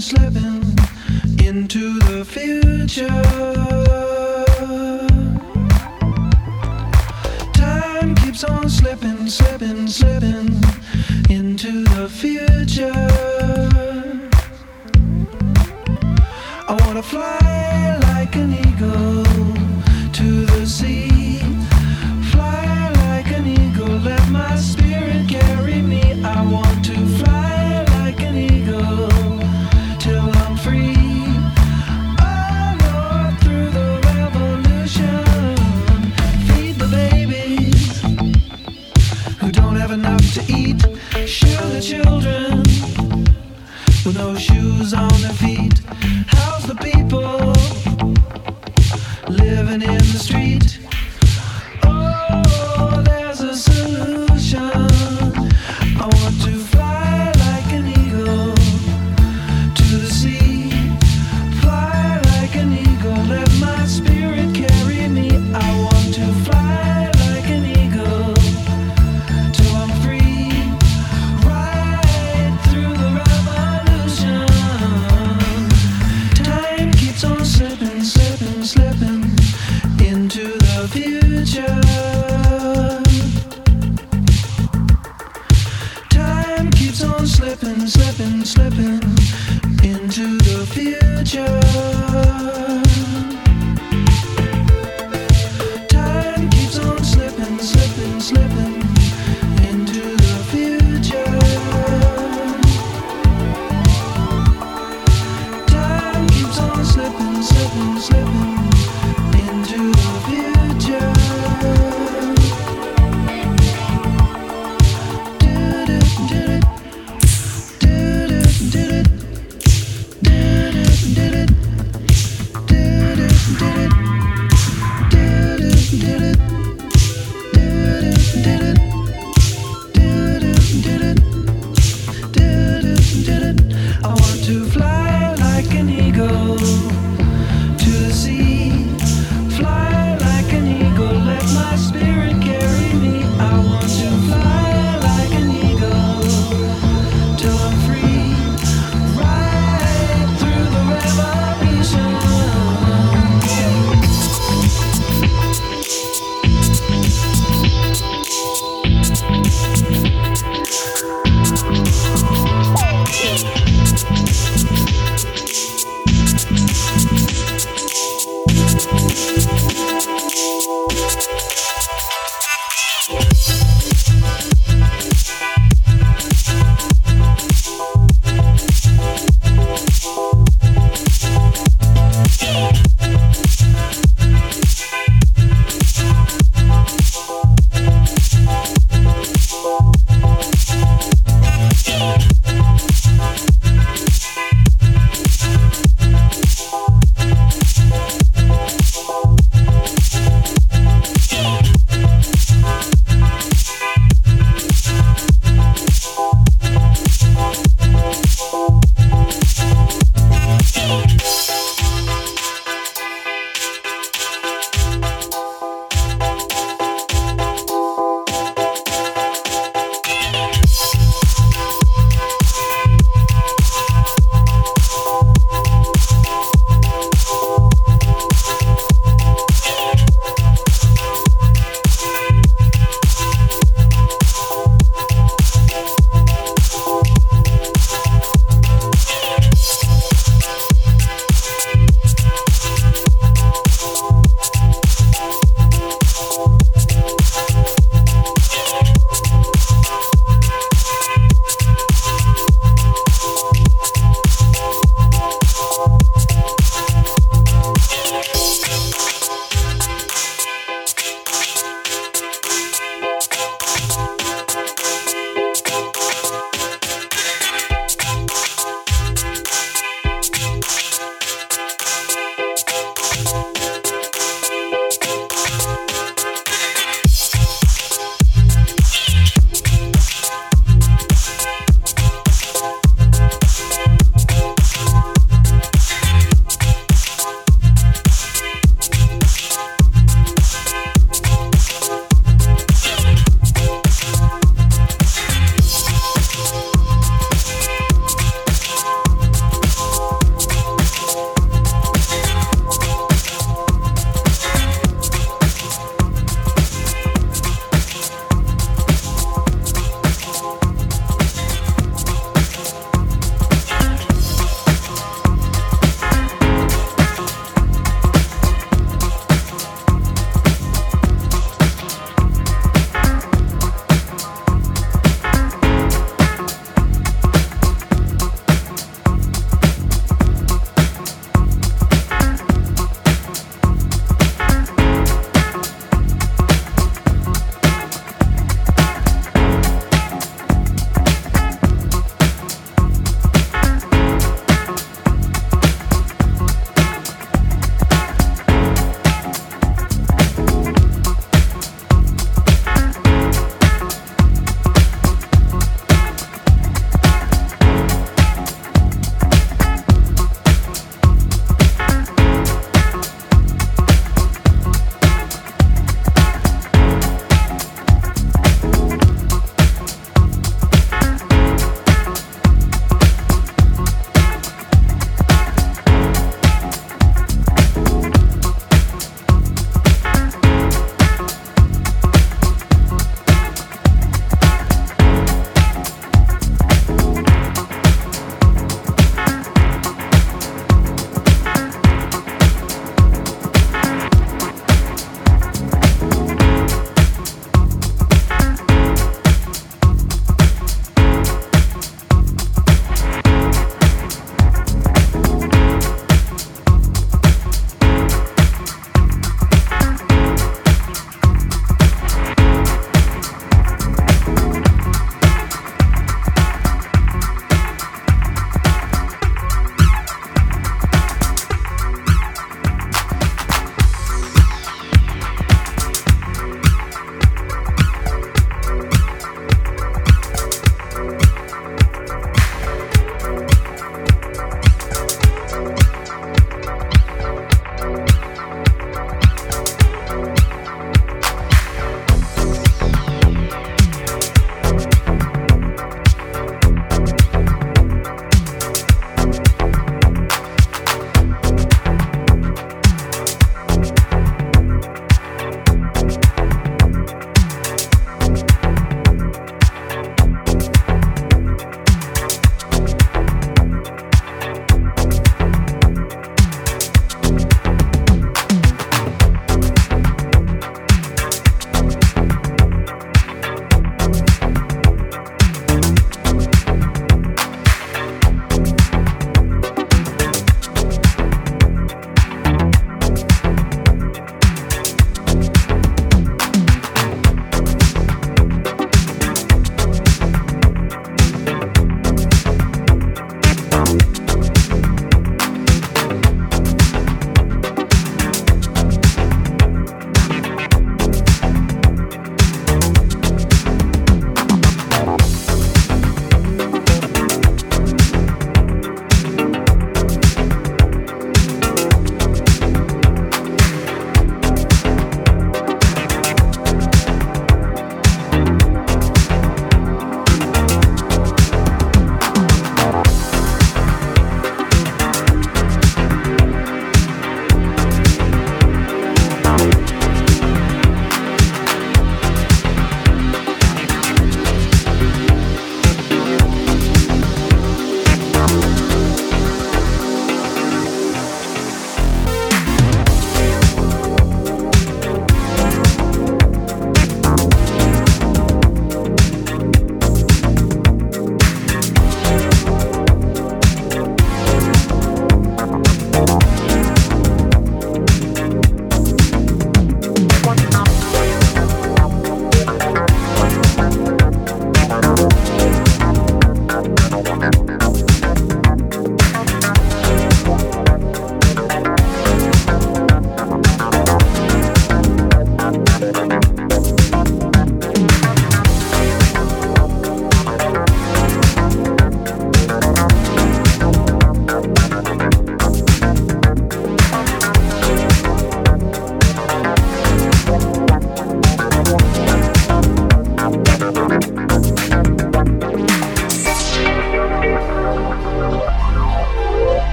slipping,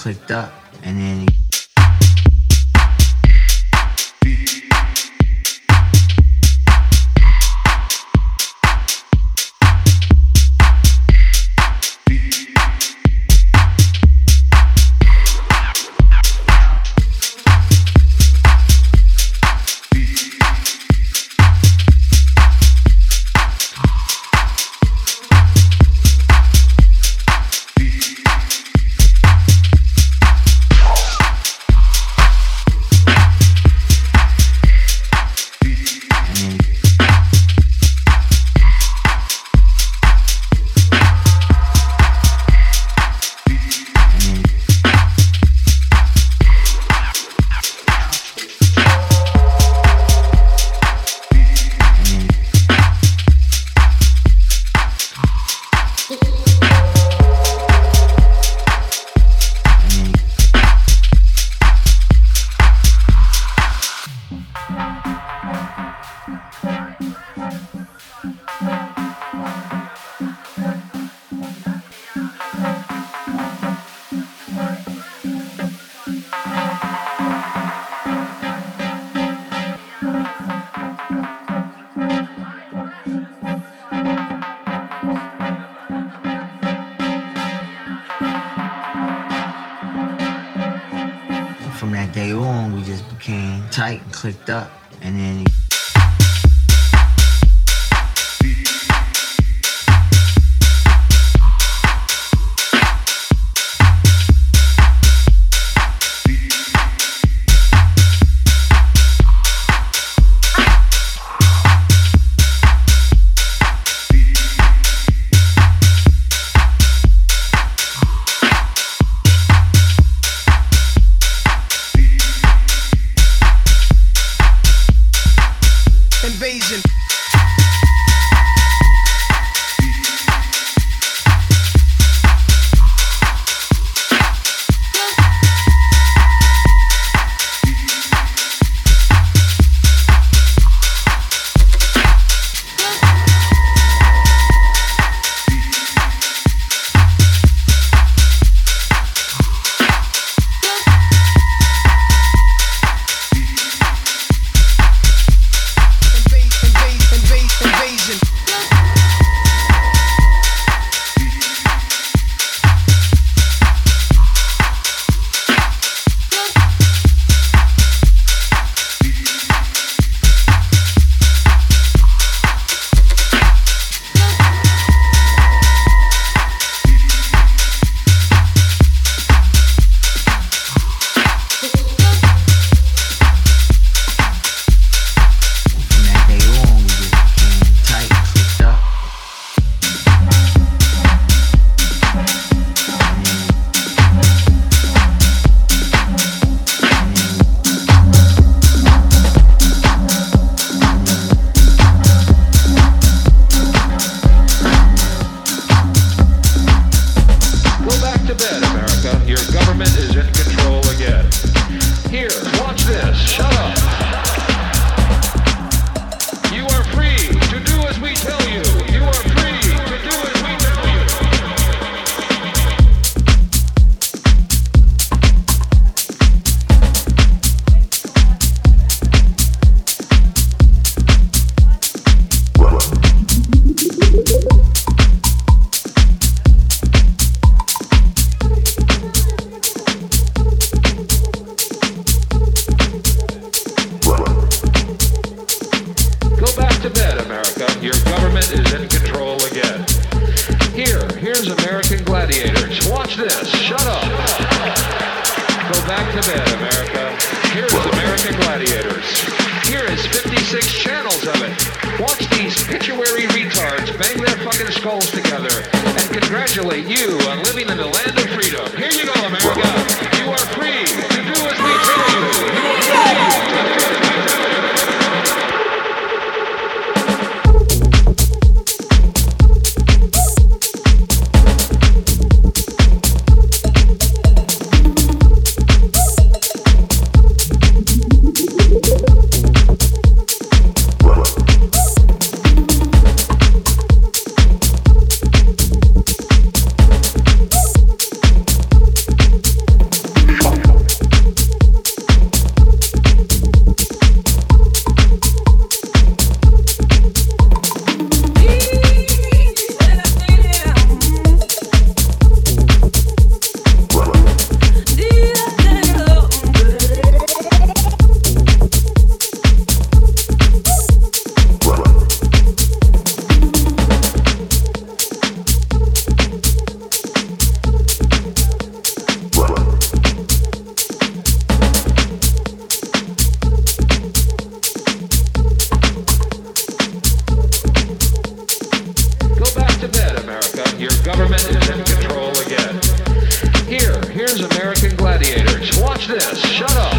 clicked up, this? Shut up.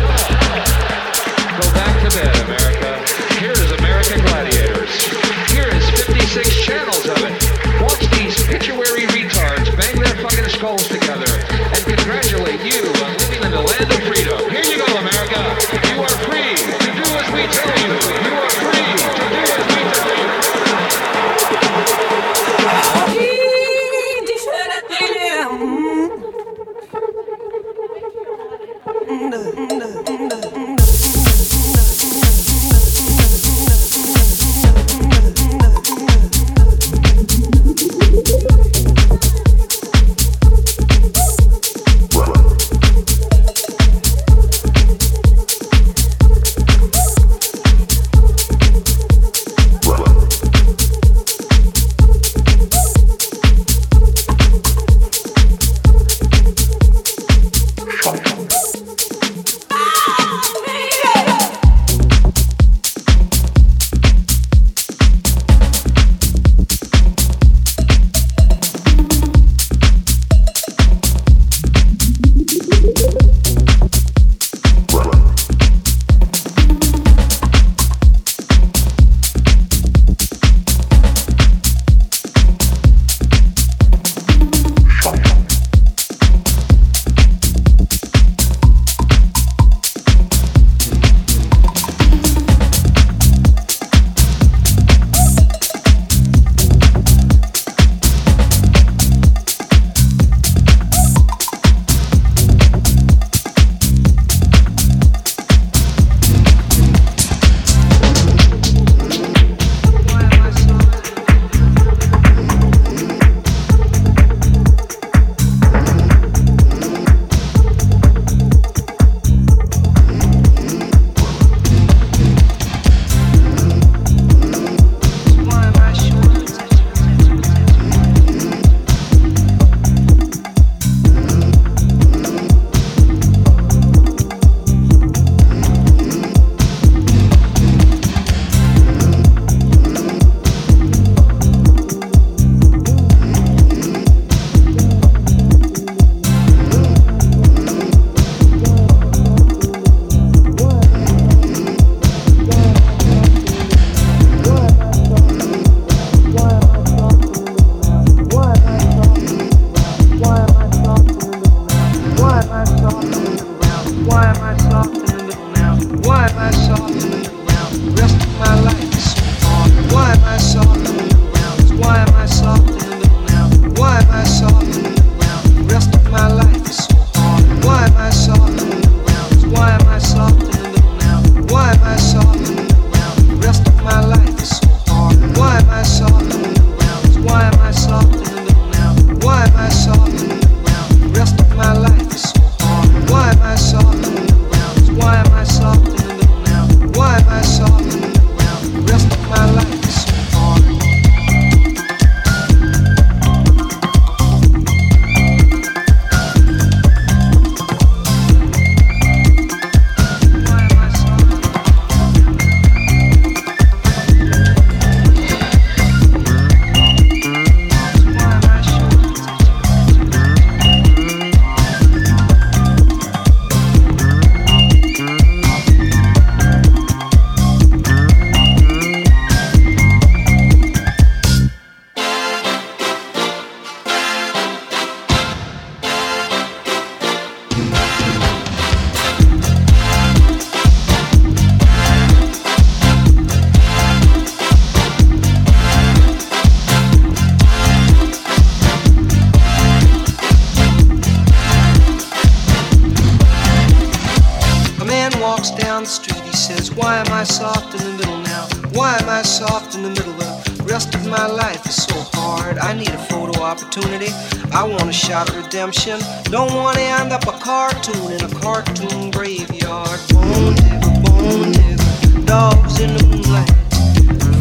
Street, he says, Why am I soft in the middle now? Why am I soft in the middle? The rest of my life is so hard. I need a photo opportunity. I want a shot of redemption. Don't want to end up a cartoon in a cartoon graveyard. Bone digger, bone digger, dogs in the moonlight.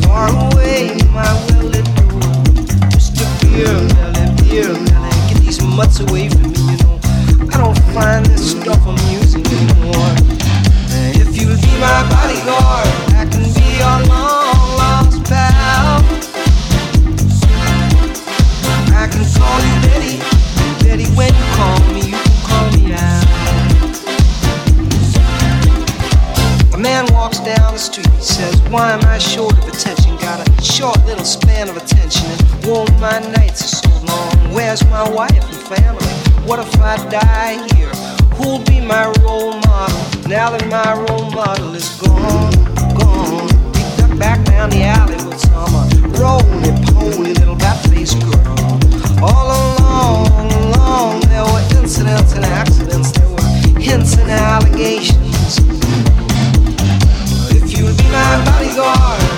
Far away, my well-lit. Just a beer belly, beer belly. Get these mutts away from me, you know. I don't find this stuff amusing anymore. Be my bodyguard, I can be your long lost pal. I can call you Betty, Betty, when you call me, you can call me out. A man walks down the street, he says, Why am I short of attention? Got a short little span of attention, and my nights are so long. Where's my wife and family? What if I die here? Who'll be my role model now that my role model is gone? Gone. He ducked back down the alley with uh, roly poly little bat-faced girl. All along, along, there were incidents and accidents, there were hints and allegations. If you'll be my bodyguard,